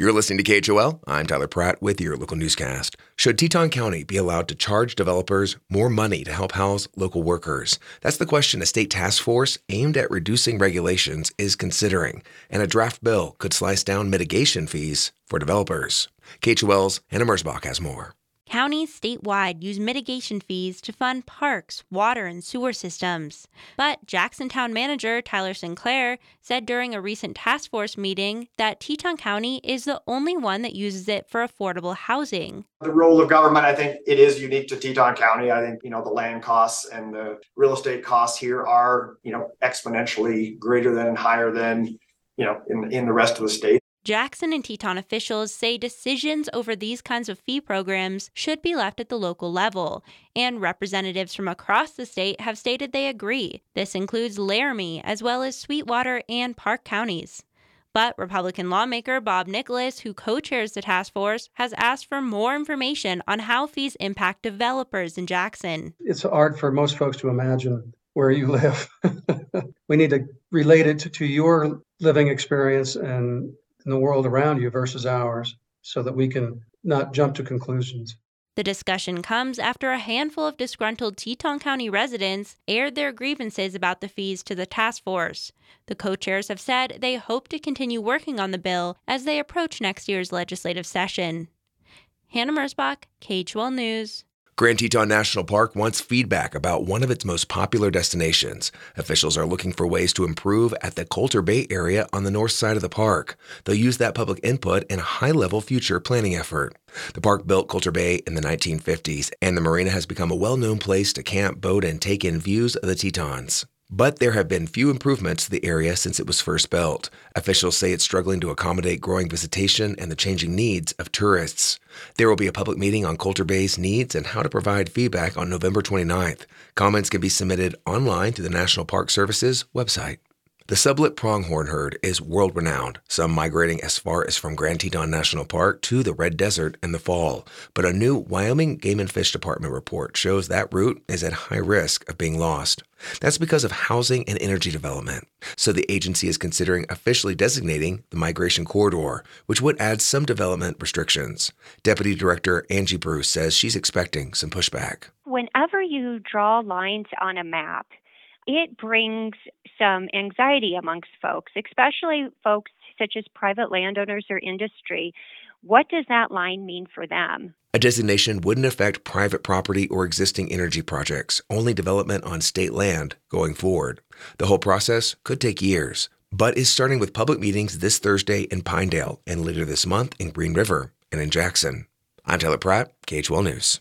You're listening to KHOL. I'm Tyler Pratt with your local newscast. Should Teton County be allowed to charge developers more money to help house local workers? That's the question a state task force aimed at reducing regulations is considering, and a draft bill could slice down mitigation fees for developers. KHOL's Hanna Merzbach has more. Counties statewide use mitigation fees to fund parks, water, and sewer systems. But Jackson Town Manager Tyler Sinclair said during a recent task force meeting that Teton County is the only one that uses it for affordable housing. The role of government, I think it is unique to Teton County. I think, you know, the land costs and the real estate costs here are, you know, exponentially greater than and higher than, you know, in, in the rest of the state. Jackson and Teton officials say decisions over these kinds of fee programs should be left at the local level, and representatives from across the state have stated they agree. This includes Laramie, as well as Sweetwater and Park counties. But Republican lawmaker Bob Nicholas, who co chairs the task force, has asked for more information on how fees impact developers in Jackson. It's hard for most folks to imagine where you live. we need to relate it to, to your living experience and in the world around you versus ours so that we can not jump to conclusions. The discussion comes after a handful of disgruntled Teton County residents aired their grievances about the fees to the task force. The co chairs have said they hope to continue working on the bill as they approach next year's legislative session. Hanna Merzbach, KHOL News. Grand Teton National Park wants feedback about one of its most popular destinations. Officials are looking for ways to improve at the Colter Bay area on the north side of the park. They'll use that public input in a high level future planning effort. The park built Colter Bay in the 1950s, and the marina has become a well known place to camp, boat, and take in views of the Tetons. But there have been few improvements to the area since it was first built. Officials say it's struggling to accommodate growing visitation and the changing needs of tourists. There will be a public meeting on Colter Bay's needs and how to provide feedback on November 29th. Comments can be submitted online through the National Park Service's website. The sublette pronghorn herd is world renowned, some migrating as far as from Grand Teton National Park to the Red Desert in the fall. But a new Wyoming Game and Fish Department report shows that route is at high risk of being lost. That's because of housing and energy development. So the agency is considering officially designating the migration corridor, which would add some development restrictions. Deputy Director Angi Bruce says she's expecting some pushback. Whenever you draw lines on a map, it brings some anxiety amongst folks, especially folks such as private landowners or industry. What does that line mean for them? A designation wouldn't affect private property or existing energy projects, only development on state land going forward. The whole process could take years, but is starting with public meetings this Thursday in Pinedale and later this month in Green River and in Jackson. I'm Tyler Pratt, KHOL News.